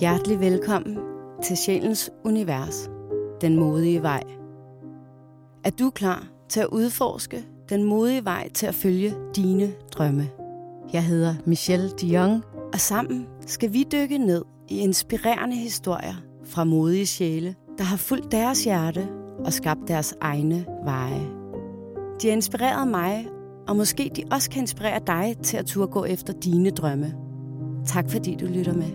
Hjertelig velkommen til Sjælens Univers, den modige vej. Er du klar til at udforske den modige vej til at følge dine drømme? Jeg hedder Michelle Dion, og sammen skal vi dykke ned i inspirerende historier fra modige sjæle, der har fulgt deres hjerte og skabt deres egne veje. De har inspireret mig, og måske de også kan inspirere dig til at turde gå efter dine drømme. Tak fordi du lytter med.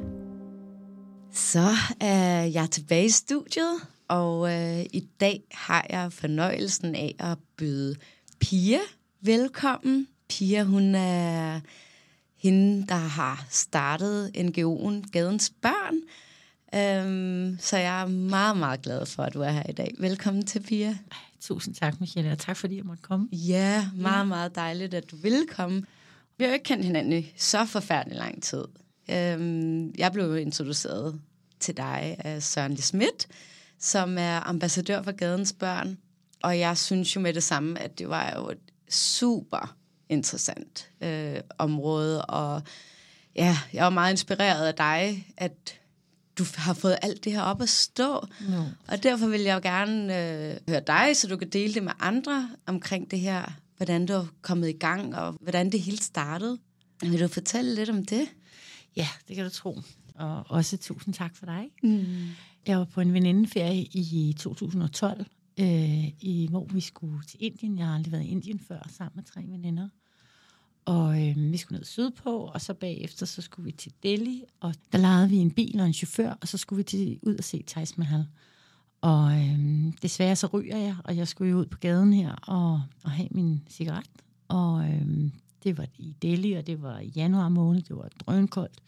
Så er jeg tilbage i studiet, og øh, i dag har jeg fornøjelsen af at byde Pia velkommen. Pia, hun er hende, der har startet NGO'en Gadens Børn. Øhm, så jeg er meget, meget glad for, at du er her i dag. Velkommen til, Pia. Tusind tak, Michelle, og tak fordi jeg måtte komme. Ja, meget, meget dejligt, at du vil komme. Vi har jo ikke kendt hinanden i så forfærdelig lang tid. Øhm, jeg blev introduceret til dig af Søren Schmidt, som er ambassadør for Gadens Børn. Og jeg synes jo med det samme, at det var jo et super interessant øh, område. Og ja, jeg var meget inspireret af dig, at du har fået alt det her op at stå. No. Og derfor vil jeg jo gerne øh, høre dig, så du kan dele det med andre omkring det her, hvordan du er kommet i gang, og hvordan det hele startede. Vil du fortælle lidt om det? Ja, det kan du tro. Og også tusind tak for dig. Mm. Jeg var på en venindeferie i 2012, øh, i, hvor vi skulle til Indien. Jeg har aldrig været i Indien før, sammen med tre veninder. Og øh, vi skulle ned sydpå, og så bagefter så skulle vi til Delhi, og der lejede vi en bil og en chauffør, og så skulle vi til, ud og se Taj Mahal. Og øhm, desværre så ryger jeg, og jeg skulle jo ud på gaden her og, og have min cigaret. Og øhm, det var i Delhi, og det var i januar måned, det var drønkoldt.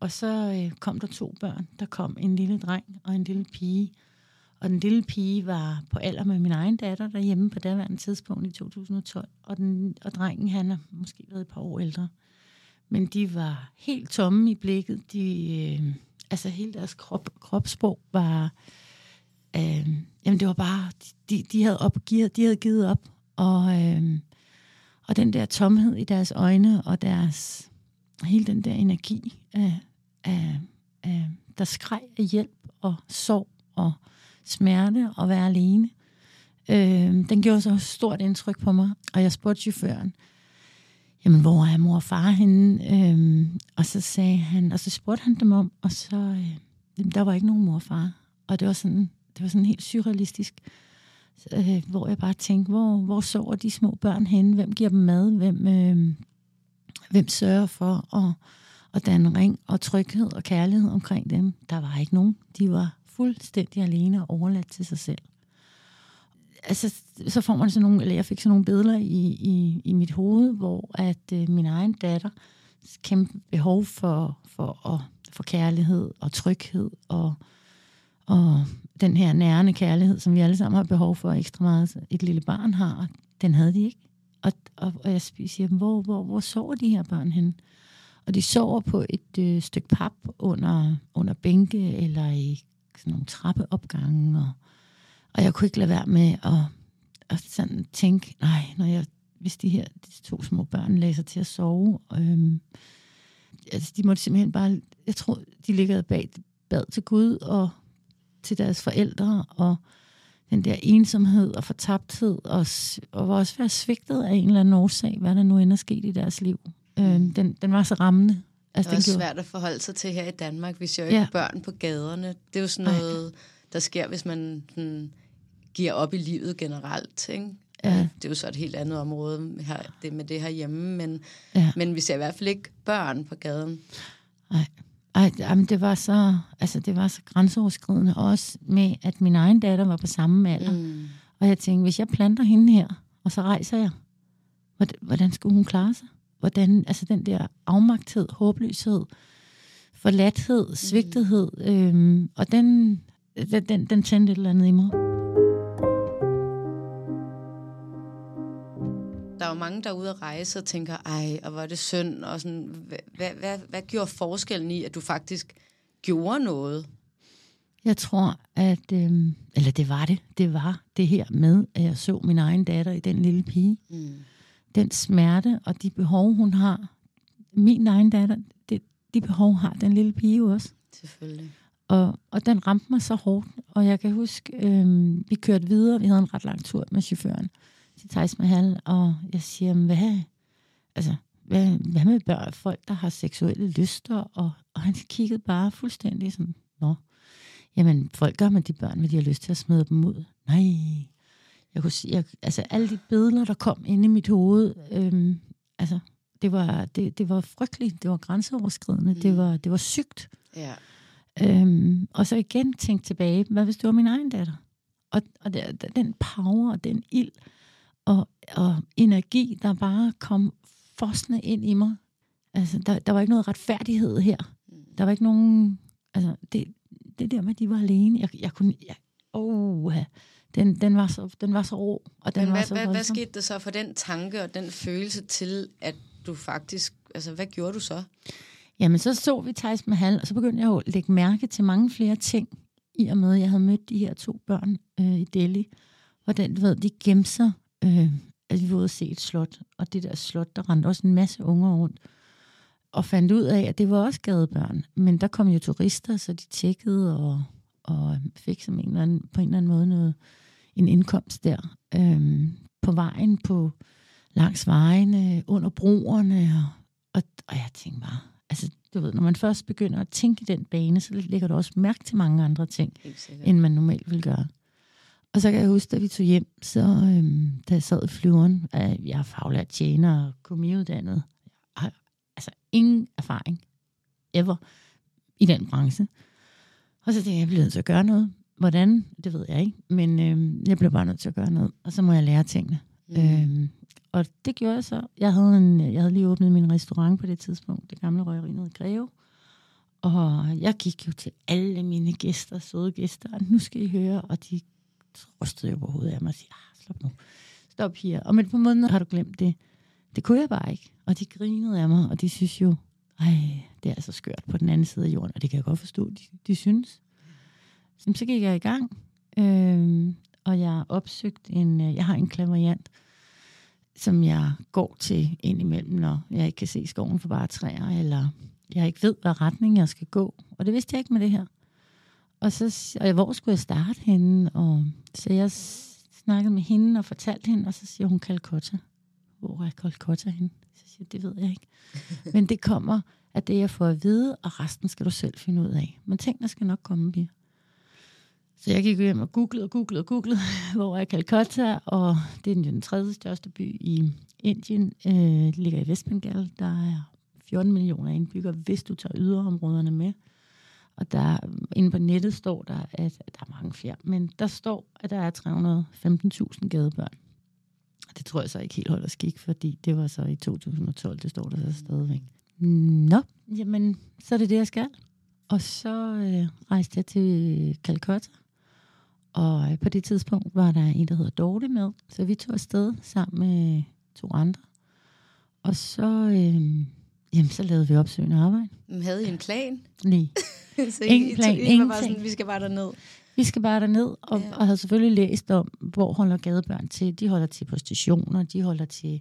Og så øh, kom der to børn. Der kom en lille dreng og en lille pige. Og den lille pige var på alder med min egen datter derhjemme på daværende tidspunkt i 2012. Og, den, og drengen, han har måske været et par år ældre. Men de var helt tomme i blikket. De, øh, altså hele deres krop, kropssprog var... Øh, jamen det var bare... De, de, havde op, de havde givet op. Og, øh, og den der tomhed i deres øjne og deres... Hele den der energi af, af, øh, der skreg af hjælp og sorg og smerte og være alene. Øh, den gjorde så stort indtryk på mig, og jeg spurgte chaufføren, jamen hvor er mor og far henne? Øh, og så sagde han, og så spurgte han dem om, og så, øh, der var ikke nogen mor og far. Og det var sådan, det var sådan helt surrealistisk, øh, hvor jeg bare tænkte, hvor, hvor sover de små børn henne? Hvem giver dem mad? Hvem, øh, hvem sørger for at, at danne ring og tryghed og kærlighed omkring dem? Der var ikke nogen. De var fuldstændig alene og overladt til sig selv. Altså, så får man sådan nogle, eller jeg fik sådan nogle billeder i, i, i mit hoved, hvor at øh, min egen datter kæmpe behov for, for, at, for kærlighed og tryghed og, og den her nærende kærlighed, som vi alle sammen har behov for ekstra meget, et lille barn har, den havde de ikke. Og, og, og jeg siger, hvor, hvor, hvor sover de her børn hen? Og de sover på et øh, stykke pap under, under bænke eller i sådan nogle trappeopgange, og, og jeg kunne ikke lade være med at, at sådan tænke, nej, når jeg, hvis de her de to små børn læser til at sove, øhm, altså de måtte simpelthen bare, jeg tror, de ligger bag bad til Gud og til deres forældre, og den der ensomhed og fortabthed, og, og var også være svigtet af en eller anden årsag, hvad der nu end er sket i deres liv. Øhm, den, den var så rammende, Altså, det er også svært at forholde sig til her i Danmark. Vi ser jo ikke ja. børn på gaderne. Det er jo sådan noget, der sker, hvis man sådan, giver op i livet generelt. Ikke? Ja. Det er jo så et helt andet område her, det med det her hjemme, men, ja. men vi ser i hvert fald ikke børn på gaden. Nej. Ej, jamen det var så, altså det var så grænseoverskridende også med, at min egen datter var på samme alder. Mm. Og jeg tænkte, hvis jeg planter hende her, og så rejser jeg, hvordan skulle hun klare sig? hvordan altså den der afmagthed, håbløshed, forladthed, svigtethed, øhm, og den, den, den, den tændte et eller andet i mig. Der er jo mange, der er ude at rejse og tænker, ej, og hvor er det synd, og sådan, hvad, hvad, hvad, gjorde forskellen i, at du faktisk gjorde noget? Jeg tror, at, øhm, eller det var det, det var det her med, at jeg så min egen datter i den lille pige. Mm den smerte og de behov, hun har. Min egen datter, det, de behov har den lille pige også. Selvfølgelig. Og, og den ramte mig så hårdt. Og jeg kan huske, øh, vi kørte videre. Vi havde en ret lang tur med chaufføren til Taj Mahal. Og jeg siger, hvad, altså, hvad, hvad med børn, folk, der har seksuelle lyster? Og, og han kiggede bare fuldstændig sådan, nå, jamen, folk gør med de børn, men de har lyst til at smide dem ud. Nej, jeg kunne sige, jeg, altså alle de billeder, der kom ind i mit hoved, øhm, altså, det var, det, det var frygteligt, det var grænseoverskridende, mm. det, var, det var sygt. Ja. Øhm, og så igen tænkte tilbage, hvad hvis det var min egen datter? Og, og der, den power og den ild og, og energi, der bare kom fossende ind i mig. Altså, der, der var ikke noget retfærdighed her. Mm. Der var ikke nogen... Altså, det, det der med, at de var alene, jeg, jeg kunne... Jeg, oh, den, den, var så, den var så rå, og den Men var hvad, så hvad, hvad skete der så for den tanke og den følelse til, at du faktisk... Altså, hvad gjorde du så? Jamen, så så vi Taj Mahal, og så begyndte jeg jo at lægge mærke til mange flere ting, i og med, at jeg havde mødt de her to børn øh, i Delhi. Hvordan, du ved, de gemte sig. Øh, altså, vi var ude at se et slot, og det der slot, der rendte også en masse unger rundt. Og fandt ud af, at det var også gadebørn. Men der kom jo turister, så de tjekkede og, og fik som en eller anden, på en eller anden måde noget, en indkomst der. Øh, på vejen, på langs vejene, under broerne. Og, og, og jeg tænkte bare, altså, du ved, når man først begynder at tænke i den bane, så lægger du også mærke til mange andre ting, end man normalt vil gøre. Og så kan jeg huske, da vi tog hjem, så øhm, da jeg sad i flyveren, øh, jeg er faglært tjener og komiuddannet, jeg har altså ingen erfaring ever i den branche. Og så tænkte jeg, jeg bliver nødt til at gøre noget. Hvordan? Det ved jeg ikke, men øhm, jeg blev bare nødt til at gøre noget, og så må jeg lære tingene. Mm. Øhm, og det gjorde jeg så. Jeg havde, en, jeg havde lige åbnet min restaurant på det tidspunkt, det gamle røgeri nede i Greve. Og jeg gik jo til alle mine gæster, søde gæster, og nu skal I høre, og de rystede jeg på hovedet af mig og siger, ah, slap nu, stop her. Og men på måneder har du glemt det. Det kunne jeg bare ikke. Og de grinede af mig, og de synes jo, ej, det er altså skørt på den anden side af jorden, og det kan jeg godt forstå, de, de synes. Så, så gik jeg i gang, øh, og jeg opsøgte en, øh, jeg har en klaveriant, som jeg går til indimellem, når jeg ikke kan se skoven for bare træer, eller jeg ikke ved, hvad retning jeg skal gå. Og det vidste jeg ikke med det her. Og så, og hvor skulle jeg starte henne? Og, så jeg snakkede med hende og fortalte hende, og så siger hun Calcutta. Hvor er Calcutta henne? Så siger jeg, det ved jeg ikke. Men det kommer af det, jeg får at vide, og resten skal du selv finde ud af. Men tingene skal nok komme, Pia. Så jeg gik hjem og googlede og googlede og googlede, hvor er Calcutta, og det er den tredje største by i Indien. Øh, det ligger i Vestbengal. Der er 14 millioner indbyggere, hvis du tager yderområderne med. Og der, inde på nettet står der, at der er mange flere, men der står, at der er 315.000 gadebørn. Og det tror jeg så ikke helt holder skik, fordi det var så i 2012, det står der så stadigvæk. Nå, jamen, så er det det, jeg skal. Og så øh, rejste jeg til Calcutta, og øh, på det tidspunkt var der en, der hedder Dorte med, så vi tog afsted sammen med to andre. Og så, øh, jamen, så lavede vi opsøgende arbejde. Men havde I en plan? Nej. så Ingen I, plan, I, I var bare sådan, vi skal bare derned. Vi skal bare derned, og, Ja. og havde selvfølgelig læst om, hvor holder gadebørn til. De holder til på stationer, de holder til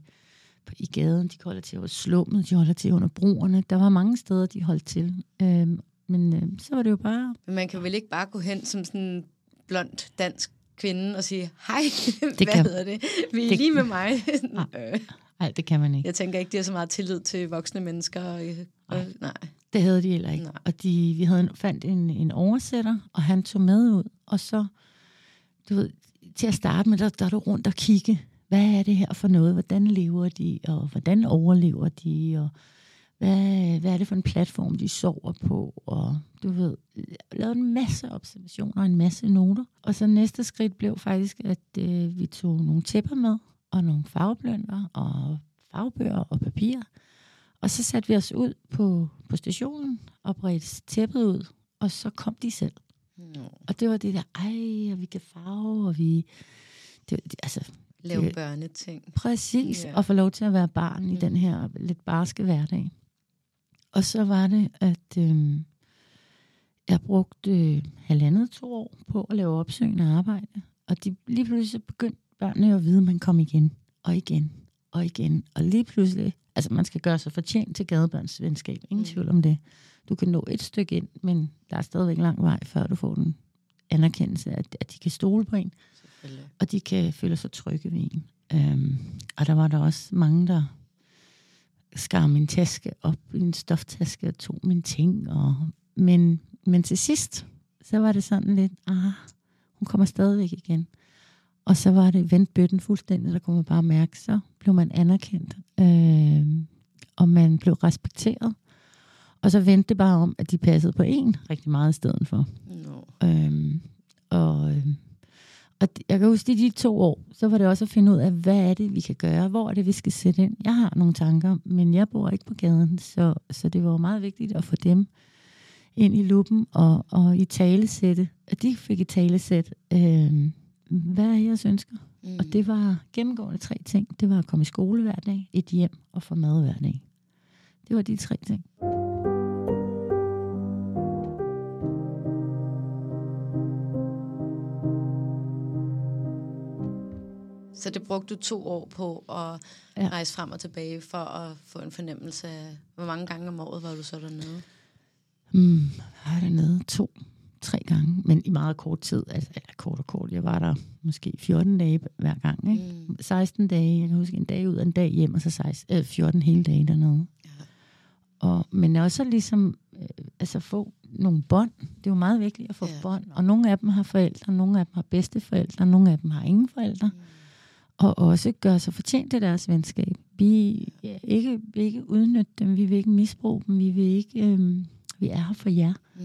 på- i gaden, de holder til hos slummet, de holder til under broerne. Der var mange steder, de holdt til. Øhm, men øh, så var det jo bare... Men man kan vel ikke bare gå hen som sådan en blond dansk kvinde og sige, hej, Det hvad kan- hedder det? Vi er det- lige med mig. Øh, Nej, det kan man ikke. jeg tænker ikke, de har så meget tillid til voksne mennesker. Og, og, nej. Det havde de heller ikke. Nej. Og de, vi havde fandt en, en oversætter, og han tog med ud. Og så, du ved, til at starte med, der, der er du rundt og kigge. Hvad er det her for noget? Hvordan lever de? Og hvordan overlever de? Og hvad, hvad er det for en platform, de sover på? Og du ved, lavede en masse observationer og en masse noter. Og så næste skridt blev faktisk, at øh, vi tog nogle tæpper med, og nogle farveblønder, og farvebøger og papir. Og så satte vi os ud på, på stationen og bredte tæppet ud, og så kom de selv. Nå, Og det var det der, ej, og vi kan farve, og vi... Det, det, altså, lave Det- børneting. præcis, yeah. at få lov til at være barn i Mm. den her lidt barske hverdag. Og så var det, at øh, jeg brugte øh, halvandet to år på at lave opsøgende arbejde. Og de, lige pludselig så begyndte børnene jo vide, at man kom igen, og igen, og igen. Og lige pludselig, altså man skal gøre sig fortjent til gadebørnsvenskab. Ingen mm. tvivl om det. Du kan nå et stykke ind, men der er stadigvæk lang vej, før du får den anerkendelse, at, at de kan stole på en, og de kan føle sig trygge ved en. Øhm, og der var der også mange, der skar min taske op i en stoftaske og tog mine ting. Og, men, men til sidst, så var det sådan lidt, ah, hun kommer stadigvæk igen. Og så var det vendt bøtten fuldstændig, der kunne man bare mærke, så blev man anerkendt, øh, og man blev respekteret. Og så vendte det bare om, at de passede på en rigtig meget i stedet for. No. Øh, og, og jeg kan huske, de to år, så var det også at finde ud af, hvad er det, vi kan gøre? Hvor er det, vi skal sætte ind? Jeg har nogle tanker, men jeg bor ikke på gaden, så, så det var meget vigtigt at få dem ind i luppen og, og i talesætte. At de fik i talesæt, øh, hvad er jeres ønsker? Mm. Og det var gennemgående tre ting. Det var at komme i skole hver dag, et hjem og få mad hver dag. Det var de tre ting. Så det brugte du to år på at ja. rejse frem og tilbage for at få en fornemmelse af, hvor mange gange om året var du så dernede? Mm, jeg var dernede to, tre gange, men i meget kort tid. Altså, eller kort og kort. Jeg var der måske 14 dage hver gang. Ikke? Mm. 16 dage, jeg kan huske en dag ud og en dag hjem, og så 16, øh, 14 hele dage dernede. Ja. Og, men også ligesom øh, altså få nogle bånd. Det er jo meget vigtigt at få ja. bånd. Og nogle af dem har forældre, nogle af dem har bedsteforældre, nogle af dem har ingen forældre. Mm og også gøre sig fortjent til deres venskab. Vi ja, ikke, ikke udnytte dem, vi vil ikke misbruge dem, vi vil ikke, øhm, vi er her for jer. Mm.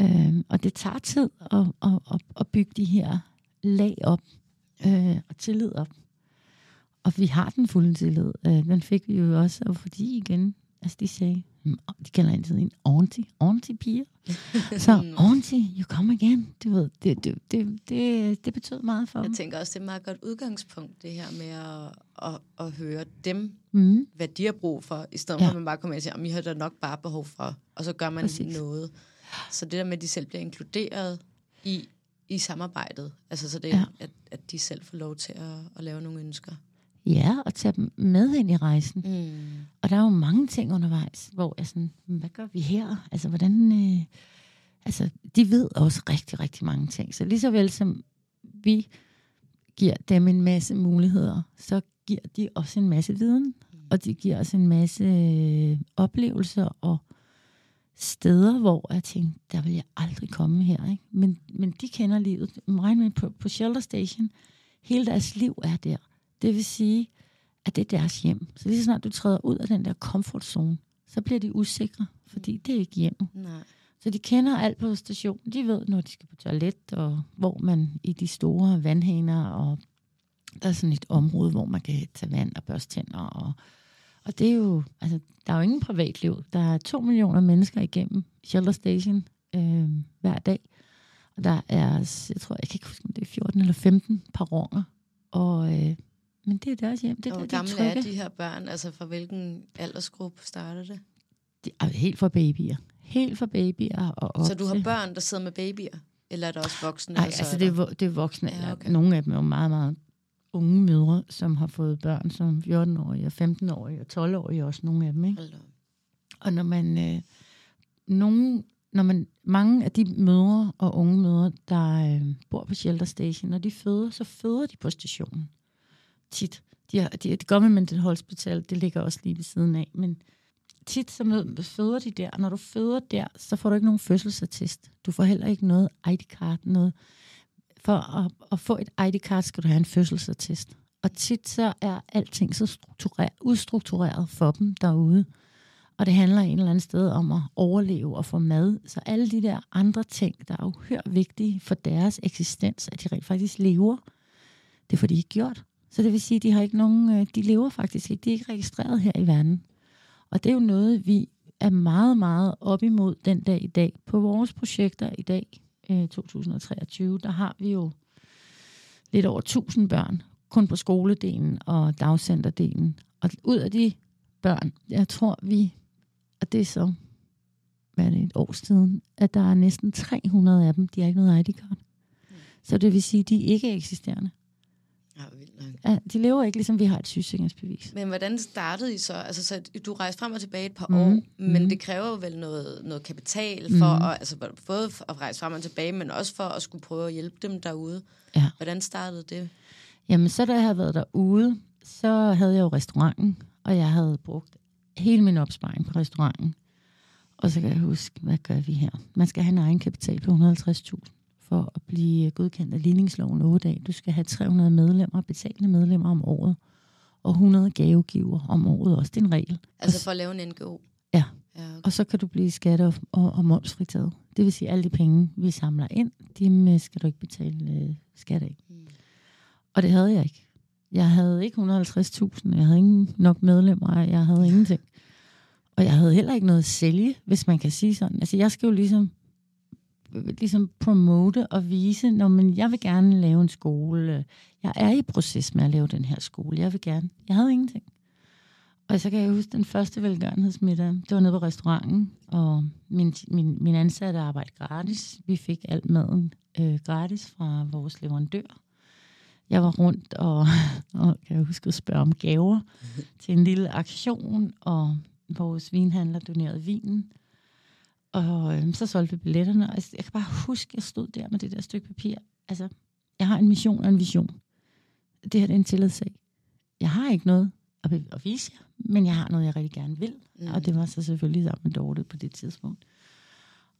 Øhm, og det tager tid at, at, at, at bygge de her lag op øh, og tillid op. Og vi har den fulde tillid. Øh, den fik vi jo også, og fordi igen, altså de sagde, mm, de kalder altid en auntie, auntie piger. Så auntie, you come again. Du ved, det, det, det, det, det betød meget for Jeg dem. Jeg tænker også, det er et meget godt udgangspunkt, det her med at, at, at høre dem, mm. hvad de har brug for, i stedet ja. for at man bare kommer og siger, at I har da nok bare behov for, og så gør man Præcis. noget. Så det der med, at de selv bliver inkluderet i, i samarbejdet, altså så det, ja. at, at de selv får lov til at, at lave nogle ønsker. Ja, og tage dem med ind i rejsen. Mm. Og der er jo mange ting undervejs, hvor jeg sådan, hvad gør vi her? Altså, hvordan... Øh, altså, de ved også rigtig, rigtig mange ting. Så lige så vel som vi giver dem en masse muligheder, så giver de også en masse viden. Mm. Og de giver os en masse øh, oplevelser og steder, hvor jeg tænkte, der vil jeg aldrig komme her. Ikke? Men, men de kender livet. Regn med på, på Shelter Station, hele deres liv er der. Det vil sige, at det er deres hjem. Så lige så snart du træder ud af den der comfort zone, så bliver de usikre, fordi det er ikke hjem. Nej. Så de kender alt på stationen. De ved, når de skal på toilet, og hvor man i de store vandhaner, og der er sådan et område, hvor man kan tage vand og børste tænder. Og, og det er jo, altså, der er jo ingen privatliv. Der er to millioner mennesker igennem Shelter Station øh, hver dag. Og der er, jeg tror, jeg kan ikke huske, om det er 14 eller 15 paronger. Og øh, men det er deres hjem. Det er Hvor der, gamle er de her børn? Altså fra hvilken aldersgruppe starter det? De er helt for babyer. Helt for babyer og op Så du har børn, der sidder med babyer? Eller er der også voksne? Nej, altså det er, det er voksne. Ja, okay. Nogle af dem er jo meget, meget unge mødre, som har fået børn som 14-årige og 15-årige og 12-årige også nogle af dem. Ikke? Og når man, øh, nogen, når man, mange af de mødre og unge mødre, der øh, bor på Shelter Station, når de føder, så føder de på stationen tit. De har, de, det Government Hospital, det ligger også lige ved siden af, men tit så føder de der, og når du føder der, så får du ikke nogen fødselsattest. Du får heller ikke noget ID-card, noget. For at, at få et ID-card, skal du have en fødselsattest. Og tit så er alting så struktureret, udstruktureret for dem derude. Og det handler en eller anden sted om at overleve og få mad. Så alle de der andre ting, der er uhør vigtige for deres eksistens, at de rent faktisk lever, det får de ikke gjort. Så det vil sige, at de har ikke nogen, øh, de lever faktisk ikke, de er ikke registreret her i verden. Og det er jo noget, vi er meget, meget op imod den dag i dag. På vores projekter i dag, 2023, øh, der har vi jo lidt over 1000 børn, kun på skoledelen og dagcenterdelen. Og ud af de børn, jeg tror vi, og det er så, hvad er det, et år siden, at der er næsten 300 af dem, de har ikke noget ID-card. Mm. Så det vil sige, at de er ikke eksisterende. Ja, vildt nok. Ja, de lever ikke, ligesom vi har et sygesikringsbevis. Men hvordan startede I så? Altså, så du rejste frem og tilbage et par mm. år, men mm. det kræver jo vel noget, noget kapital for mm. at, altså, både at rejse frem og tilbage, men også for at skulle prøve at hjælpe dem derude. Ja. Hvordan startede det? Jamen, så da jeg havde været derude, så havde jeg jo restauranten, og jeg havde brugt hele min opsparing på restauranten. Og så kan jeg huske, hvad gør vi her? Man skal have en egen kapital på 150.000 for at blive godkendt af ligningsloven 8 dage. Du skal have 300 medlemmer, betalende medlemmer om året, og 100 gavegiver om året også. Det er en regel. Altså for at lave en NGO? Ja. ja okay. Og så kan du blive skatte- og, og momsfritaget. Det vil sige, at alle de penge, vi samler ind, de skal du ikke betale øh, skat af. Mm. Og det havde jeg ikke. Jeg havde ikke 150.000, jeg havde ingen nok medlemmer, jeg havde ingenting. Og jeg havde heller ikke noget at sælge, hvis man kan sige sådan. Altså jeg skal jo ligesom, ligesom promote og vise, når man, jeg vil gerne lave en skole. Jeg er i proces med at lave den her skole. Jeg vil gerne. Jeg havde ingenting. Og så kan jeg huske den første velgørenhedsmiddag. Det var nede på restauranten, og min, min, min ansatte arbejdede gratis. Vi fik alt maden øh, gratis fra vores leverandør. Jeg var rundt og, og kan jeg huske at spørge om gaver til en lille aktion, og vores vinhandler donerede vinen. Og øhm, så solgte vi billetterne, og jeg kan bare huske, at jeg stod der med det der stykke papir. Altså, jeg har en mission og en vision. Det her det er en tillidssag. Jeg har ikke noget at, at vise jer, men jeg har noget, jeg rigtig gerne vil. Mm. Og det var så selvfølgelig sammen med Dorte på det tidspunkt.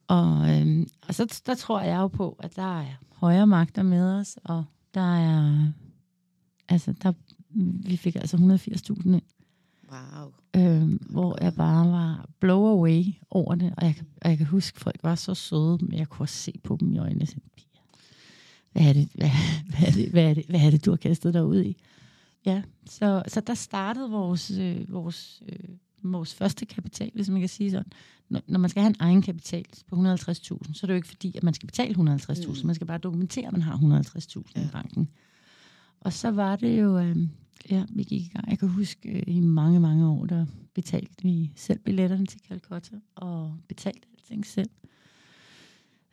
Og, øhm, og så der tror jeg jo på, at der er højere magter med os, og der er, altså, der, vi fik altså 180.000 ind. Wow. Øhm, hvor jeg bare var blow away over det, og jeg, og jeg kan huske, at folk var så søde, men jeg kunne også se på dem i øjnene, og hvad er det, hvad, hvad, er det, hvad, er det, hvad er det, du har kastet dig ud i? Ja, så, så der startede vores, øh, vores, øh, vores første kapital, hvis man kan sige sådan. Når, når man skal have en egen kapital på 150.000, så er det jo ikke fordi, at man skal betale 150.000. Mm. Man skal bare dokumentere, at man har 150.000 ja. i banken. Og så var det jo, øh, ja, vi gik i gang. Jeg kan huske, øh, i mange, mange år, der betalte vi selv billetterne til Calcutta, og betalte alting selv.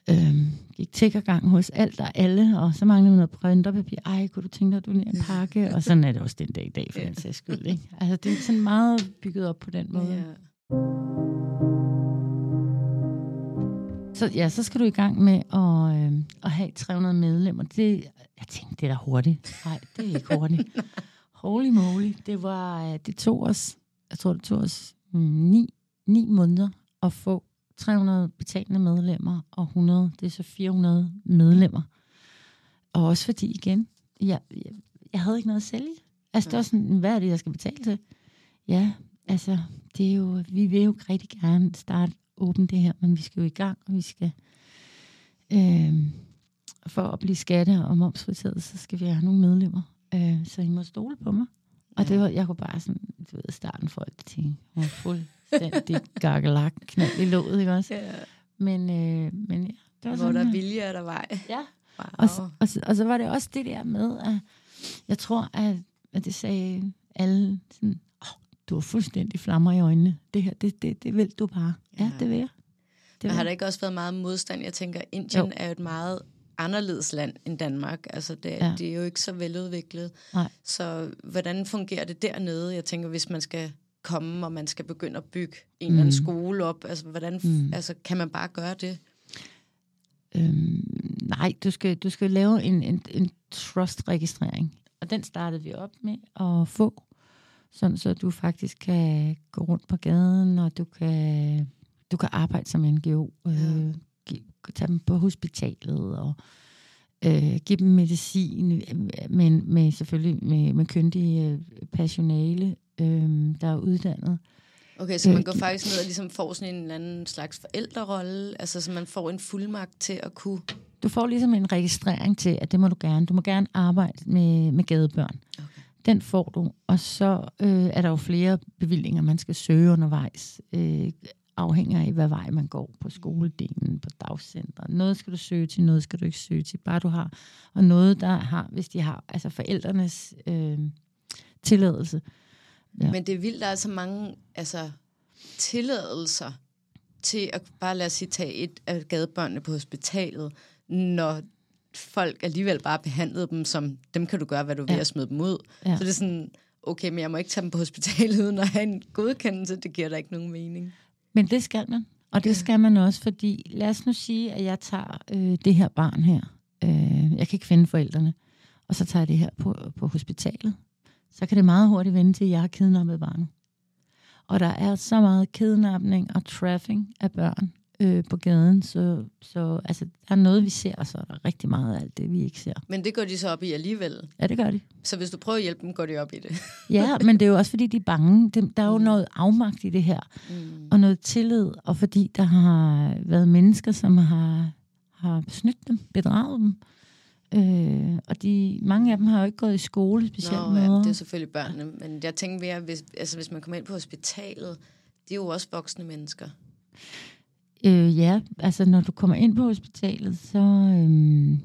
Øhm, gik tiggergang hos alt og alle, og så manglede noget printerpapir. Ej, kunne du tænke dig at donere en pakke? og sådan er det også den dag i dag, for ja. den sags skyld. Ikke? Altså, det er sådan meget bygget op på den måde. Ja. Så ja, så skal du i gang med at, øh, at have 300 medlemmer. Det, jeg tænkte, det er da hurtigt. Nej, det er ikke hurtigt. Holy moly. Det, var, øh, det tog os, jeg tror, det tog os mm, ni, ni måneder at få 300 betalende medlemmer, og 100, det er så 400 medlemmer. Og også fordi, igen, jeg, jeg, jeg havde ikke noget at sælge. Altså, det var sådan, hvad er det, jeg skal betale til? Ja, altså, det er jo, vi vil jo rigtig gerne starte åbent det her, men vi skal jo i gang, og vi skal, øh, for at blive skatte- og momsfriteret, så skal vi have nogle medlemmer. Øh, så I må stole på mig. Og det var, jeg kunne bare sådan, du ved, starten for det ting. Hun var fuldstændig gakkelak, knald i låget, ikke også? Ja. Men, øh, men ja, det var Hvor sådan, der vilje er der vej. Ja. Wow. Og, og, og, og så var det også det der med, at jeg tror, at, at det sagde alle sådan, du har fuldstændig flammer i øjnene. Det her, det, det, det vil du bare. Ja, ja det vil jeg. Det Men har der ikke også været meget modstand? Jeg tænker, Indien jo. er jo et meget anderledes land end Danmark. Altså, det, ja. det er jo ikke så veludviklet. Nej. Så hvordan fungerer det dernede? Jeg tænker, hvis man skal komme, og man skal begynde at bygge en mm. eller anden mm. skole op, altså, hvordan, mm. altså, kan man bare gøre det? Øhm, nej, du skal, du skal lave en, en, en trust-registrering. Og den startede vi op med at få sådan så du faktisk kan gå rundt på gaden, og du kan, du kan arbejde som NGO, øh, tage dem på hospitalet, og øh, give dem medicin, men med, selvfølgelig med, med kyndige øh, personale, øh, der er uddannet. Okay, så man øh, går faktisk ned og ligesom får sådan en eller anden slags forældrerolle, altså så man får en fuldmagt til at kunne... Du får ligesom en registrering til, at det må du gerne. Du må gerne arbejde med, med gadebørn. Okay. Den får du, og så øh, er der jo flere bevillinger, man skal søge undervejs, øh, afhænger af, hvad vej man går på skoledelen, på dagcenter. Noget skal du søge til, noget skal du ikke søge til, bare du har. Og noget, der har, hvis de har, altså forældrenes øh, tilladelse. Ja. Men det er vildt, der er så mange altså, tilladelser til at bare lade os sige, tage et af gadebørnene på hospitalet, når folk alligevel bare behandlede dem som, dem kan du gøre, hvad du vil ja. at smide dem ud. Ja. Så det er sådan, okay, men jeg må ikke tage dem på hospitalet uden at have en godkendelse. Det giver da ikke nogen mening. Men det skal man. Og det skal man også, fordi lad os nu sige, at jeg tager øh, det her barn her. Øh, jeg kan ikke finde forældrene. Og så tager jeg det her på, på hospitalet. Så kan det meget hurtigt vende til, at jeg har kidnappet barnet. Og der er så meget kidnapning og trafficking af børn øh, på gaden, så, så altså, der er noget, vi ser, og så er der rigtig meget af alt det, vi ikke ser. Men det går de så op i alligevel? Ja, det gør de. Så hvis du prøver at hjælpe dem, går de op i det? ja, men det er jo også, fordi de er bange. Der er jo mm. noget afmagt i det her, mm. og noget tillid, og fordi der har været mennesker, som har, har snydt dem, bedraget dem. Øh, og de, mange af dem har jo ikke gået i skole specielt Nå, ja, det er selvfølgelig børnene, men jeg tænker mere, hvis, altså, hvis man kommer ind på hospitalet, det er jo også voksne mennesker. Øh, ja, altså når du kommer ind på hospitalet, så... Øh,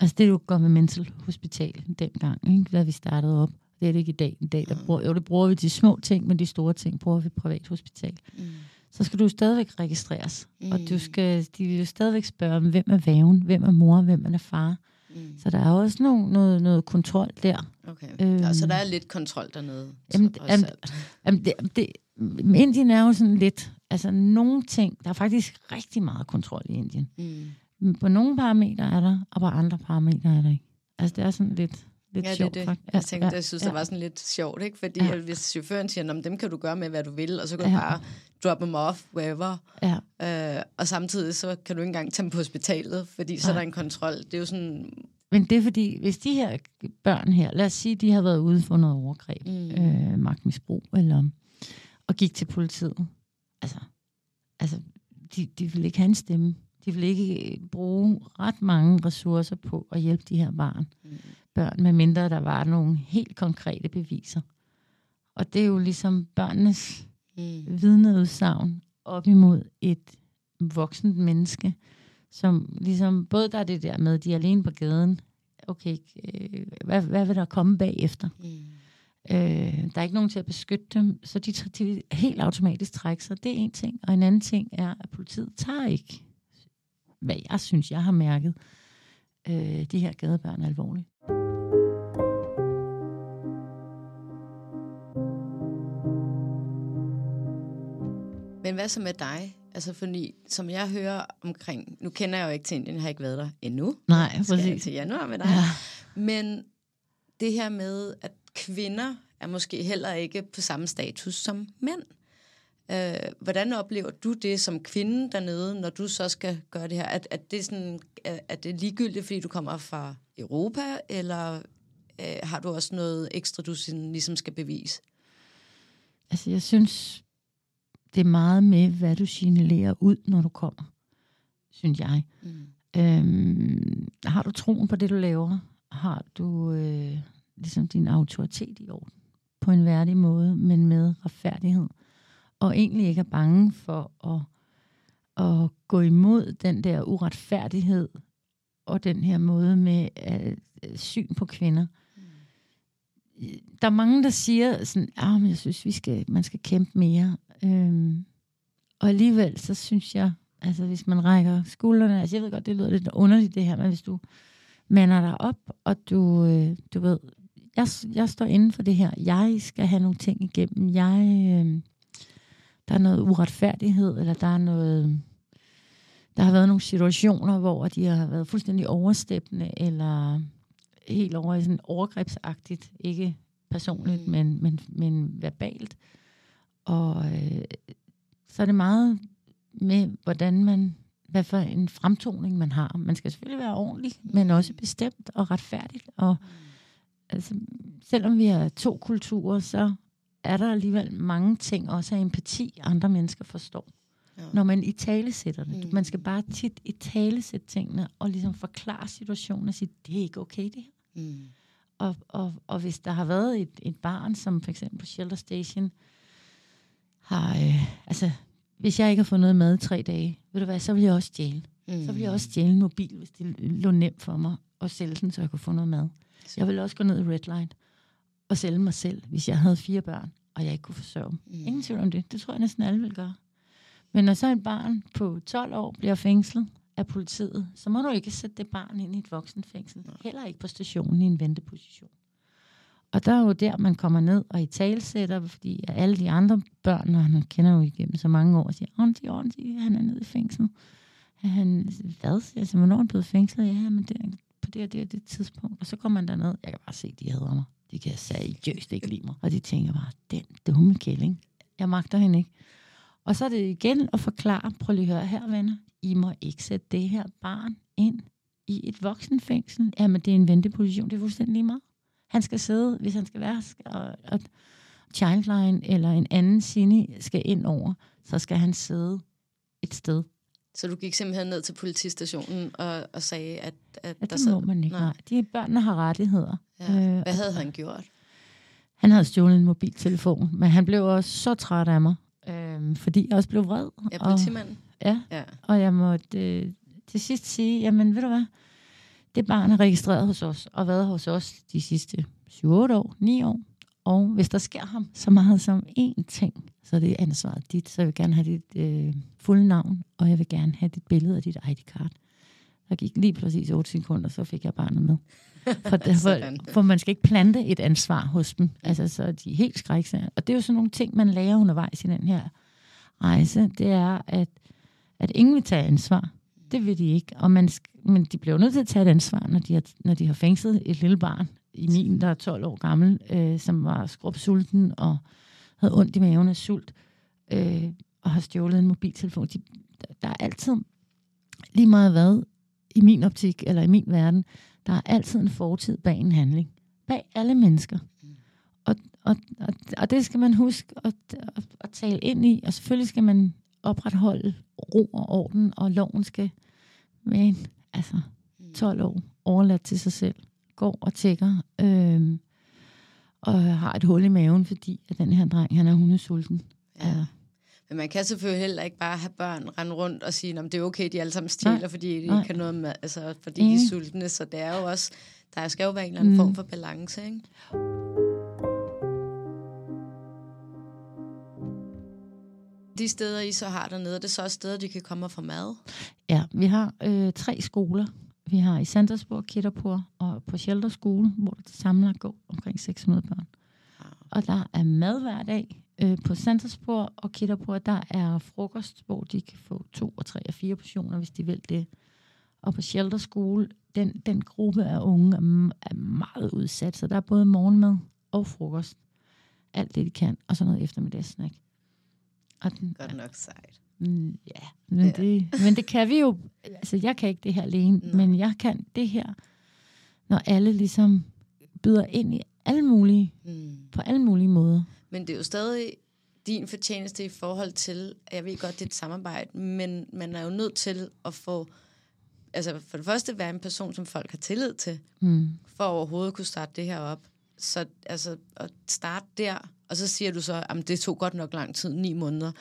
altså det, du går med mental hospital dengang, ikke, da vi startede op. Det er det ikke i dag. I dag der mm. bruger, jo, det bruger vi de små ting, men de store ting bruger vi privat hospital. Mm. Så skal du stadigvæk registreres. Mm. Og du skal, de vil jo stadigvæk spørge, hvem er væven, hvem er mor, hvem er far. Mm. Så der er også noget, noget, noget kontrol der. Okay. Øhm, ja, så der er lidt kontrol dernede? Jamen, jamen, jamen det, det, Indien er jo sådan lidt, altså nogle ting, der er faktisk rigtig meget kontrol i Indien. Mm. På nogle parametre er der, og på andre parametre er der ikke. Altså det er sådan lidt, lidt ja, sjovt. Det, det. Jeg tænkte, ja, jeg synes, ja. det var sådan lidt sjovt, ikke? Fordi ja. hvis chaufføren siger, dem kan du gøre med, hvad du vil, og så kan du ja. bare drop dem off wherever. Ja. Øh, og samtidig så kan du ikke engang tage dem på hospitalet, fordi så ja. er der en kontrol. Det er jo sådan... Men det er fordi, hvis de her børn her, lad os sige, de har været ude for noget overgreb, mm. øh, magtmisbrug, eller og gik til politiet. Altså, altså de, de ville ikke have en stemme. De ville ikke bruge ret mange ressourcer på at hjælpe de her barn. Mm. børn, medmindre der var nogle helt konkrete beviser. Og det er jo ligesom børnenes mm. vidneudsagn op imod et voksent menneske, som ligesom, både der er det der med, at de er alene på gaden, okay, øh, hvad, hvad vil der komme bagefter? Mm. Øh, der er ikke nogen til at beskytte dem, så de, de helt automatisk trækker sig. Det er en ting. Og en anden ting er, at politiet tager ikke, hvad jeg synes, jeg har mærket, øh, de her gadebørn alvorligt. Men hvad så med dig? Altså fordi, som jeg hører omkring, nu kender jeg jo ikke til Indien, jeg har ikke været der endnu. Nej, præcis. til januar med dig. Ja. Men det her med, at kvinder er måske heller ikke på samme status som mænd. Øh, hvordan oplever du det som kvinde dernede, når du så skal gøre det her? At, at det sådan, er det ligegyldigt, fordi du kommer fra Europa, eller øh, har du også noget ekstra, du sådan, ligesom skal bevise? Altså, jeg synes, det er meget med, hvad du signalerer ud, når du kommer, synes jeg. Mm. Øhm, har du troen på det, du laver? Har du... Øh, ligesom din autoritet i orden på en værdig måde, men med retfærdighed. Og egentlig ikke er bange for at, at gå imod den der uretfærdighed og den her måde med uh, syn på kvinder. Mm. Der er mange, der siger sådan, ah, men jeg synes, vi skal, man skal kæmpe mere. Øhm, og alligevel, så synes jeg, altså hvis man rækker skuldrene, altså jeg ved godt, det lyder lidt underligt det her, men hvis du mander dig op, og du, øh, du ved, jeg, jeg står inden for det her. Jeg skal have nogle ting igennem. Jeg, øh, der er noget uretfærdighed, eller der er noget... Der har været nogle situationer, hvor de har været fuldstændig oversteppende, eller helt over i sådan overgrebsagtigt. Ikke personligt, mm. men, men, men verbalt. Og øh, så er det meget med, hvordan man, hvad for en fremtoning man har. Man skal selvfølgelig være ordentlig, men også bestemt og retfærdigt. Og, mm altså, selvom vi er to kulturer, så er der alligevel mange ting, også af empati, andre mennesker forstår. Ja. Når man i tale sætter det. Mm. Man skal bare tit i tale sætte tingene, og ligesom forklare situationen og sige, det er ikke okay det her. Mm. Og, og, og hvis der har været et, et barn, som for eksempel på Shelter Station, har, øh, altså, hvis jeg ikke har fået noget mad i tre dage, ved du hvad, så vil jeg også stjæle. Mm. Så vil jeg også stjæle en mobil, hvis det lå nemt for mig, og sælge den, så jeg kunne få noget mad. Jeg ville også gå ned i Redline og sælge mig selv, hvis jeg havde fire børn, og jeg ikke kunne forsørge dem. Mm. Ingen tvivl om det. Det tror jeg næsten alle vil gøre. Men når så et barn på 12 år bliver fængslet af politiet, så må du ikke sætte det barn ind i et voksenfængsel. Heller ikke på stationen i en venteposition. Og der er jo der, man kommer ned og i talsætter, fordi alle de andre børn, og han kender jo igennem så mange år, siger, Auntie, Auntie, han er nede i fængsel. Han, hvad? Altså, hvornår er han blevet fængslet? Ja, men det, på det og det og det tidspunkt. Og så kommer man derned. Jeg kan bare se, de hader mig. De kan seriøst ikke lide mig. Og de tænker bare, den dumme kælling. Jeg magter hende ikke. Og så er det igen at forklare, prøv lige at høre her, venner. I må ikke sætte det her barn ind i et voksenfængsel. Jamen, det er en venteposition. Det er fuldstændig lige meget. Han skal sidde, hvis han skal være, og, og Childline eller en anden Cine skal ind over, så skal han sidde et sted. Så du gik simpelthen ned til politistationen og, og sagde, at, at ja, der det må man ikke. Nej. De børnene har rettigheder. Ja. Øh, Hvad havde han gjort? Han havde stjålet en mobiltelefon, men han blev også så træt af mig, øh, fordi jeg også blev vred. Ja, politimanden. Og, ja, ja, og jeg måtte øh, til sidst sige, jamen ved du hvad, det barn er registreret hos os, og været hos os de sidste 7-8 år, 9 år. Og hvis der sker ham så meget som én ting, så er det ansvaret dit. Så jeg vil gerne have dit øh, fulde navn, og jeg vil gerne have dit billede af dit ID-card. Der gik lige præcis 8 sekunder, så fik jeg barnet med. For, derfor, for man skal ikke plante et ansvar hos dem. Altså, så de er helt skræksager. Og det er jo sådan nogle ting, man lærer undervejs i den her rejse. Det er, at, at ingen vil tage ansvar. Det vil de ikke. Og man, men de bliver jo nødt til at tage et ansvar, når de har, når de har fængslet et lille barn. I min, der er 12 år gammel, øh, som var skrubsulten og havde ondt i maven af sult, øh, og har stjålet en mobiltelefon. De, der er altid lige meget hvad i min optik, eller i min verden, der er altid en fortid bag en handling. Bag alle mennesker. Og, og, og, og det skal man huske at, at, at tale ind i, og selvfølgelig skal man opretholde ro og orden, og loven skal med en, altså 12 år overladt til sig selv, går og tækker, øh, og har et hul i maven, fordi at den her dreng, han er hundesulten. Ja. ja. Men man kan selvfølgelig heller ikke bare have børn rende rundt og sige, at det er okay, de alle sammen stjæler, Nej. fordi de Nej. kan noget med, altså, fordi mm. de er sultne. Så det er jo også, der skal jo være en eller anden mm. form for balance, ikke? De steder, I så har dernede, det er så også steder, de kan komme og få mad? Ja, vi har øh, tre skoler. Vi har i Sandersborg, Kitterpur og på Shelter Skole, hvor der samlet går omkring 600 børn. Og der er mad hver dag. Øh, på Sanderspor og Kitterpur, der er frokost, hvor de kan få to og tre og fire portioner, hvis de vil det. Og på Shelter Skole, den, den gruppe af unge er, er meget udsat, så der er både morgenmad og frokost. Alt det, de kan, og så noget eftermiddagssnack. Og den, Godt nok sejt. Mm, ja, men, ja. Det, men det kan vi jo. Altså, jeg kan ikke det her alene, Nå. men jeg kan det her, når alle ligesom byder ind i alle mulige, mm. på alle mulige måder. Men det er jo stadig din fortjeneste i forhold til, at jeg ved godt, det er et samarbejde, men man er jo nødt til at få, altså for det første være en person, som folk har tillid til, mm. for at overhovedet kunne starte det her op. Så altså at starte der, og så siger du så, at det tog godt nok lang tid, ni måneder.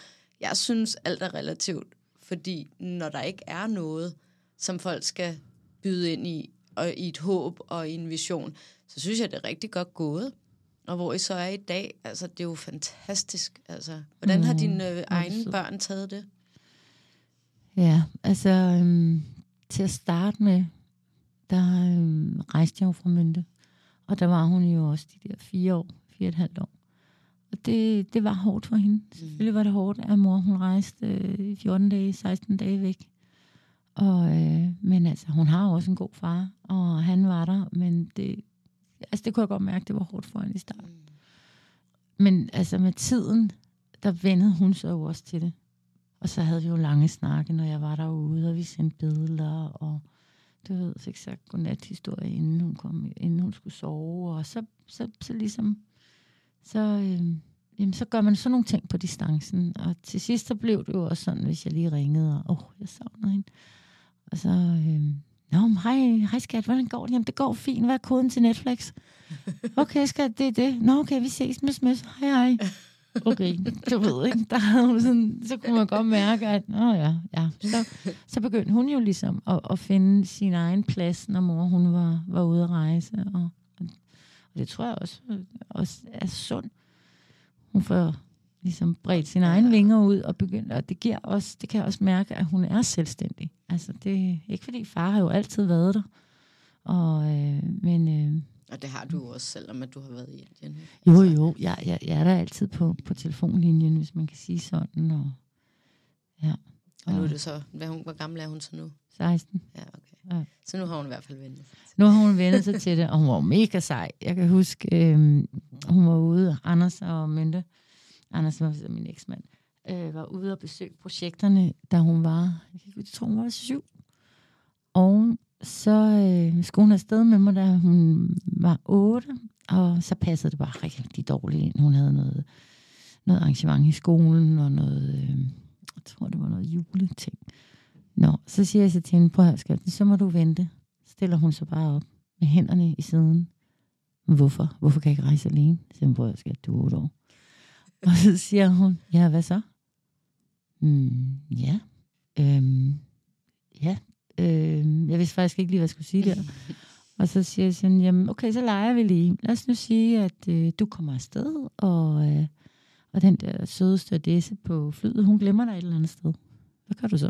Jeg synes, alt er relativt, fordi når der ikke er noget, som folk skal byde ind i, og i et håb og i en vision, så synes jeg, det er rigtig godt gået. Og hvor I så er i dag, altså det er jo fantastisk. Altså, hvordan har mm, dine øh, egne børn taget det? Ja, altså øhm, til at starte med, der øhm, rejste jeg jo fra Mynte. Og der var hun jo også de der fire år, fire og et halvt år. Det, det var hårdt for hende. Mm. Selvfølgelig var det hårdt, at mor hun rejste øh, 14 dage, 16 dage væk. Og, øh, men altså, hun har også en god far, og han var der, men det, altså, det kunne jeg godt mærke, det var hårdt for hende i starten. Mm. Men altså med tiden, der vendede hun sig jo også til det. Og så havde vi jo lange snakke, når jeg var derude, og vi sendte billeder, og du ved, fik sagt godnat-historie, inden hun, kom, inden hun skulle sove. Og så, så, så ligesom, så, øh, jamen, så gør man sådan nogle ting på distancen. Og til sidst, så blev det jo også sådan, hvis jeg lige ringede, og åh, jeg savnede hende. Og så, øh, Nå, hej, hej skat, hvordan går det? Jamen, det går fint. Hvad er koden til Netflix? Okay, skat, det er det. Nå, okay, vi ses Møs, sms. Hej, hej. Okay, du ved ikke, der havde sådan, så kunne man godt mærke, at nå ja, ja. Så, så begyndte hun jo ligesom at, at finde sin egen plads, når mor hun var, var ude at rejse. Og, og det tror jeg også, også er sundt. Hun får ligesom bredt sine egne vinger ud og begynder, og det giver også, det kan jeg også mærke, at hun er selvstændig. Altså, det er ikke fordi far har jo altid været der. Og, øh, men, øh, og det har du også, selvom at du har været i Indien. Jo, altså. jo. Jeg, jeg, jeg er der altid på, på telefonlinjen, hvis man kan sige sådan. Og, ja. Og nu er det så, hvad hun, hvor gammel er hun så nu? 16. Ja, okay. Ja. Så nu har hun i hvert fald vendt Nu har hun vendt sig til det, og hun var mega sej. Jeg kan huske, øh, hun var ude, Anders og Mynte, Anders var min eksmand, øh, var ude og besøge projekterne, da hun var, jeg tror hun var syv. Og så øh, skulle hun afsted med mig, da hun var otte, og så passede det bare rigtig dårligt ind. Hun havde noget, noget arrangement i skolen, og noget, øh, jeg tror det var noget juleting. Nå, så siger jeg så til hende, prøv at så må du vente. Så stiller hun sig bare op med hænderne i siden. Hvorfor? Hvorfor kan jeg ikke rejse alene? Så hun, prøv at du er otte år. Og så siger hun, ja, hvad så? Mm, ja, øhm, ja, øh, jeg vidste faktisk ikke lige, hvad jeg skulle sige der. Og så siger jeg sådan, jamen okay, så leger vi lige. Lad os nu sige, at øh, du kommer afsted, og, øh, og den der søde stewardesse på flyet, hun glemmer dig et eller andet sted. Hvad gør du så?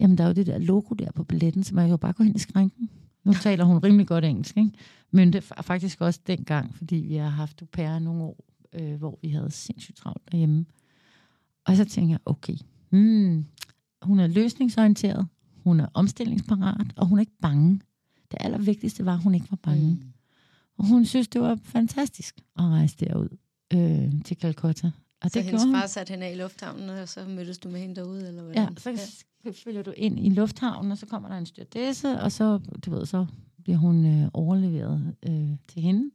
Jamen, der er jo det der logo der på billetten, så man kan jo bare gå hen i skrænken. Nu taler hun rimelig godt engelsk, ikke? Men det er faktisk også dengang, fordi vi har haft au pair nogle år, øh, hvor vi havde sindssygt travlt derhjemme. Og så tænker jeg, okay, hmm, hun er løsningsorienteret, hun er omstillingsparat, og hun er ikke bange. Det allervigtigste var, at hun ikke var bange. Mm. Og hun synes, det var fantastisk at rejse derud øh, til Calcutta. Og så det hendes far satte hende af i lufthavnen, og så mødtes du med hende derude? Eller hvordan? Ja, så ja. følger du ind i lufthavnen, og så kommer der en stewardesse, og så, du ved, så bliver hun øh, overleveret øh, til hende.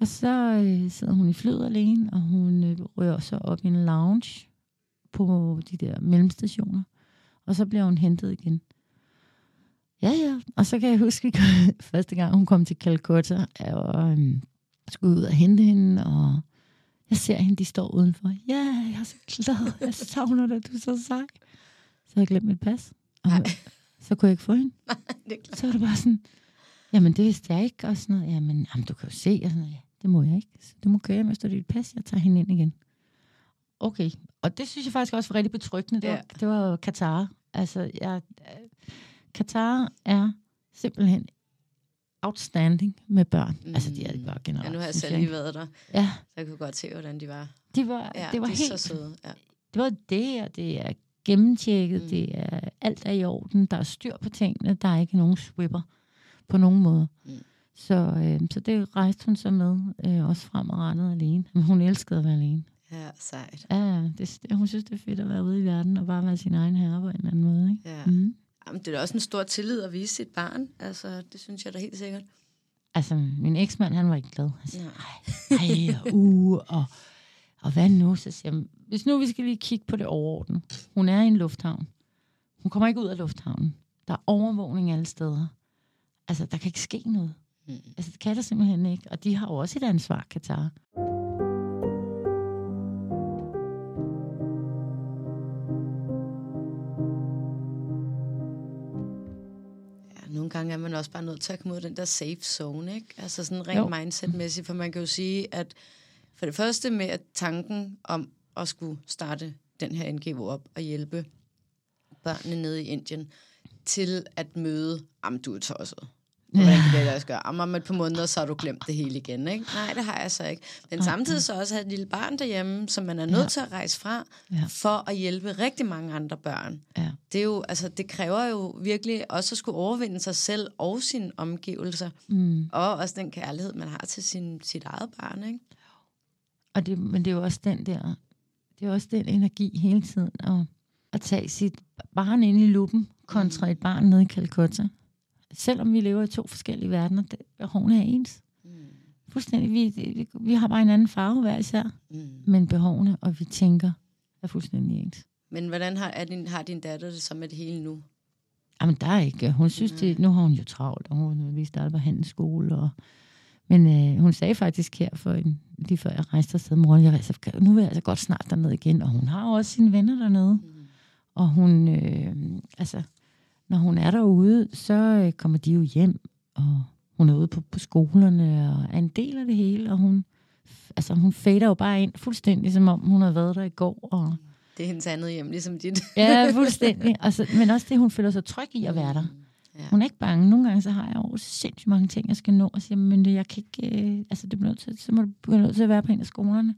Og så øh, sidder hun i flyet alene, og hun øh, rører så op i en lounge på de der mellemstationer og så bliver hun hentet igen. Ja, ja. Og så kan jeg huske, at første gang hun kom til Calcutta, var, um, skulle ud og hente hende, og jeg ser hende, de står udenfor. Ja, jeg er så glad. Jeg savner dig, du er så sej. Så har jeg glemt mit pas. Og Nej. så kunne jeg ikke få hende. Nej, det er klart. Så var det bare sådan, jamen det vidste jeg ikke, og sådan noget. Jamen, jamen du kan jo se, og sådan noget. Ja, det må jeg ikke. Så du må køre med, dit pas. Jeg tager hende ind igen. Okay, og det synes jeg faktisk også var rigtig betryggende. Det, ja. var, det var Katar. Altså, jeg, Katar er simpelthen outstanding med børn. Mm. Altså, de er det bare generelt. Ja, nu har jeg selv lige været der. Ja. Så jeg kunne godt se, hvordan de var. De var, ja, det var de helt, så søde. Ja. Det var det, og det er gennemtjekket, mm. det er alt er i orden, der er styr på tingene, der er ikke nogen swipper på nogen måde. Mm. Så, øh, så det rejste hun så med, øh, også fremadrettet alene. Men hun elskede at være alene. Ja, sejt. Ja, det, hun synes, det er fedt at være ude i verden og bare være sin egen herre på en eller anden måde. Ikke? Ja. Mm. Jamen, det er da også en stor tillid at vise sit barn. Altså, det synes jeg da helt sikkert. Altså, min eksmand, han var ikke glad. Han sagde, ej, ej, uh, og, og hvad nu? Så siger jeg, hvis nu vi skal lige kigge på det overordnet. Hun er i en lufthavn. Hun kommer ikke ud af lufthavnen. Der er overvågning alle steder. Altså, der kan ikke ske noget. Mm. Altså, det kan der simpelthen ikke. Og de har jo også et ansvar, Katar. Gange er man også bare nødt til at komme ud af den der safe zone, ikke? Altså sådan rent mindsetmæssigt, for man kan jo sige, at for det første med at tanken om at skulle starte den her NGO op og hjælpe børnene nede i Indien, til at møde, am du er tosset. Hvordan kan det lade gøre? Om et par måneder, så har du glemt det hele igen, ikke? Nej, det har jeg så ikke. Men samtidig så også have et lille barn derhjemme, som man er nødt ja. til at rejse fra, ja. for at hjælpe rigtig mange andre børn. Ja. Det, er jo, altså, det kræver jo virkelig også at skulle overvinde sig selv og sine omgivelser. Mm. Og også den kærlighed, man har til sin, sit eget barn, ikke? Og det, men det er jo også den der, det er også den energi hele tiden, at, at tage sit barn ind i luppen, kontra mm. et barn nede i Calcutta selvom vi lever i to forskellige verdener, det, behovene er ens. Mm. Fuldstændig. Vi, vi, vi har bare en anden farve hver især, mm. men behovene, og vi tænker, er fuldstændig ens. Men hvordan har, er din, har din datter det så med det hele nu? Jamen, der er ikke. Hun synes, det, nu har hun jo travlt, og hun lige startet på handelsskole. Og, men øh, hun sagde faktisk her, for en, lige før jeg rejste afsted, mor, jeg, altså, nu vil jeg altså godt snart derned igen. Og hun har også sine venner dernede. Mm. Og hun, øh, altså, når hun er derude, så øh, kommer de jo hjem, og hun er ude på, på skolerne, og er en del af det hele, og hun, altså, hun fader jo bare ind fuldstændig, som om hun har været der i går. Og, Det er hendes andet hjem, ligesom dit. ja, fuldstændig. Altså, men også det, hun føler sig tryg i at være der. Ja. Hun er ikke bange. Nogle gange så har jeg jo sindssygt mange ting, jeg skal nå, og siger, men det, jeg kan ikke, øh, altså det bliver nødt til, så må du blive nødt til at være på en af skolerne.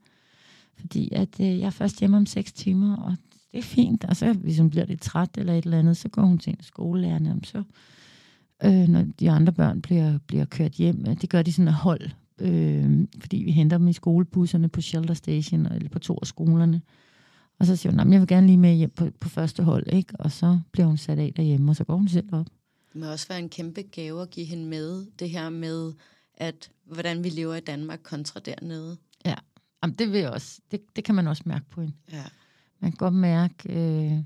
Fordi at øh, jeg er først hjemme om seks timer, og det er fint. Og så hvis hun bliver lidt træt eller et eller andet, så går hun til en skolelærerne, og så øh, når de andre børn bliver, bliver kørt hjem. Det gør de sådan et hold, øh, fordi vi henter dem i skolebusserne på Shelter Station eller på to af skolerne. Og så siger hun, jeg vil gerne lige med hjem på, på første hold, ikke? Og så bliver hun sat af derhjemme, og så går hun selv op. Det må også være en kæmpe gave at give hende med, det her med, at hvordan vi lever i Danmark kontra dernede. Ja, Jamen, det, vil jeg også, det, det kan man også mærke på hende. Ja. Man kan godt mærke, øh,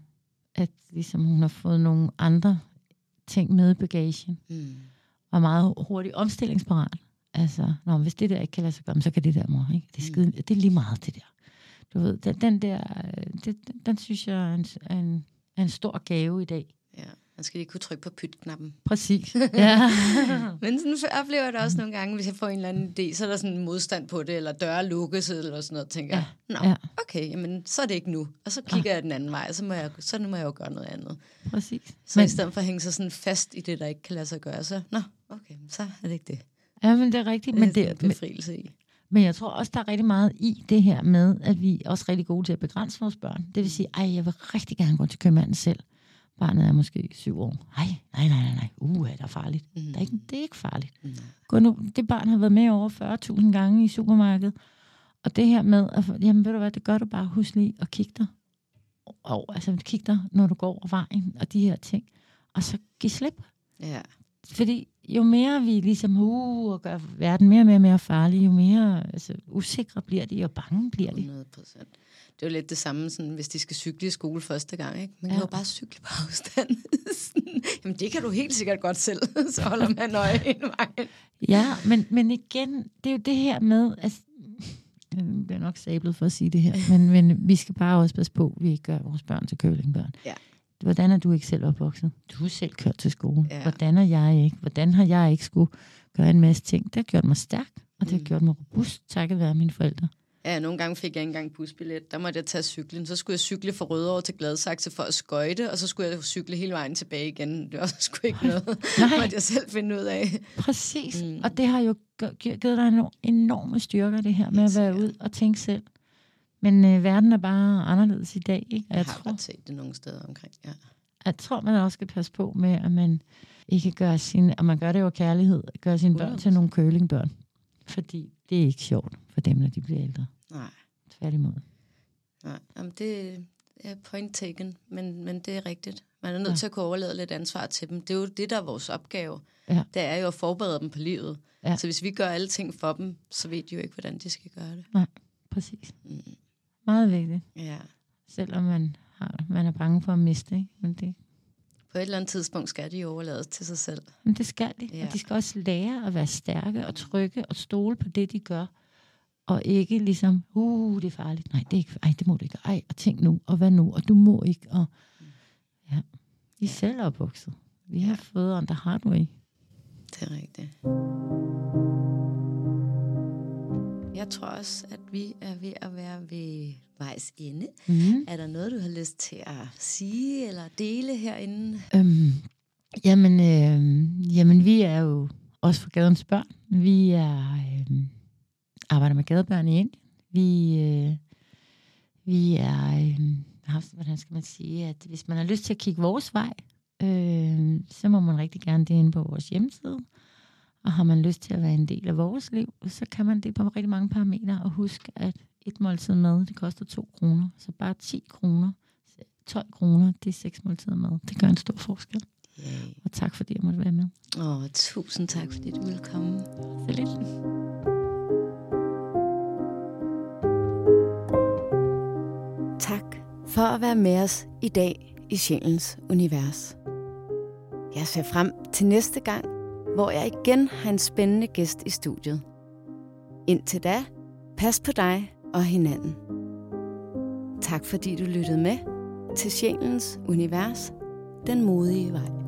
at ligesom hun har fået nogle andre ting med i bagagen. Mm. Og meget hurtigt omstillingsparat. Altså, når hvis det der ikke kan lade sig gøre, så kan det der, mor. Ikke? Det, er skide, mm. det er lige meget, det der. Du ved, den, den der, det, den, synes jeg er en, en, en stor gave i dag. Ja. Man skal lige kunne trykke på pytknappen. Præcis. Ja. Men sådan oplever jeg det også nogle gange, hvis jeg får en eller anden idé, så er der sådan en modstand på det, eller døre lukkes, eller sådan noget, tænker ja. jeg, nå, ja. okay, jamen, så er det ikke nu. Og så kigger ja. jeg den anden vej, og så, må jeg, så nu må jeg jo gøre noget andet. Præcis. Så men, i stedet for at hænge sig sådan fast i det, der ikke kan lade sig gøre, så, nå, okay, så er det ikke det. Ja, men det er rigtigt. Men det er befrielse i. Men jeg tror også, der er rigtig meget i det her med, at vi er også rigtig gode til at begrænse vores børn. Det vil sige, ej, jeg vil rigtig gerne gå til købmanden selv. Barnet er måske syv år. Nej, nej, nej, nej, nej. Uh, er det farligt? Mm. Det, er ikke, det er ikke farligt. Mm. Gå nu, det barn har været med over 40.000 gange i supermarkedet. Og det her med, at, jamen ved du hvad, det gør du bare, husk lige at kigge dig. Og, altså kig dig, når du går over vejen, og de her ting. Og så giv slip. Ja. Fordi jo mere vi ligesom uh, og gør verden mere og mere, mere farlig, jo mere altså, usikre bliver de, og bange bliver de. 100 procent det er jo lidt det samme, sådan, hvis de skal cykle i skole første gang. Ikke? Man kan ja. jo bare cykle på afstand. Jamen, det kan du helt sikkert godt selv. Så holder man øje en vej. Ja, men, men igen, det er jo det her med... Altså, jeg bliver nok sablet for at sige det her, men, men vi skal bare også passe på, at vi ikke gør vores børn til kølingbørn. Ja. Hvordan er du ikke selv opvokset? Du er selv kørt til skole. Ja. Hvordan er jeg ikke? Hvordan har jeg ikke skulle gøre en masse ting? Det har gjort mig stærk, og det har mm. gjort mig robust, takket være mine forældre. Ja, nogle gange fik jeg ikke engang busbillet. Der måtte jeg tage cyklen. Så skulle jeg cykle fra Rødovre til Gladsaxe for at skøjte, og så skulle jeg cykle hele vejen tilbage igen. Det var sgu ikke noget, Nej. måtte jeg selv finde ud af. Præcis. Mm. Og det har jo givet dig en enorme styrker, det her med at være ud og tænke selv. Men øh, verden er bare anderledes i dag, ikke? jeg, jeg har tror, godt set det nogle steder omkring, ja. Jeg tror, man også skal passe på med, at man ikke gør sin, og man gør det jo kærlighed, gør sine børn til nogle kølingbørn. Fordi det er ikke sjovt for dem, når de bliver ældre. Nej. Tværtimod. Nej, Jamen, det er point taken, men, men det er rigtigt. Man er nødt ja. til at kunne overlade lidt ansvar til dem. Det er jo det, der er vores opgave. Ja. Det er jo at forberede dem på livet. Ja. Så hvis vi gør alle ting for dem, så ved de jo ikke, hvordan de skal gøre det. Nej, præcis. Mm. Meget vigtigt. Ja. Selvom man, har, man er bange for at miste, ikke? Men det på et eller andet tidspunkt skal de overlades til sig selv. Men det skal de. Ja. Og de skal også lære at være stærke og trygge og stole på det, de gør. Og ikke ligesom, uh, det er farligt. Nej, det er ikke, ej, det må du ikke. Ej, og tænk nu, og hvad nu, og du må ikke. Og, ja, vi er selv opvokset. Vi har ja. fået on the hard way. Det er rigtigt. Jeg tror også, at vi er ved at være ved vejs ende. Mm. Er der noget, du har lyst til at sige eller dele herinde? Øhm, jamen, øh, jamen, vi er jo også for gadens børn. Vi er øh, arbejder med gadebørn i Indien. Vi, øh, vi er, øh, hvordan skal man sige, at hvis man har lyst til at kigge vores vej, øh, så må man rigtig gerne det inde på vores hjemmeside. Og har man lyst til at være en del af vores liv, så kan man det på rigtig mange parametre. Og husk, at et måltid mad, det koster 2 kroner. Så bare 10 kroner, 12 kroner, det er 6 måltider mad. Det gør en stor forskel. Yay. Og tak fordi jeg måtte være med. Åh, oh, tusind tak fordi du ville komme. Så lidt. For at være med os i dag i Sjælens Univers. Jeg ser frem til næste gang, hvor jeg igen har en spændende gæst i studiet. Indtil da, pas på dig og hinanden. Tak fordi du lyttede med til Sjælens Univers, den modige vej.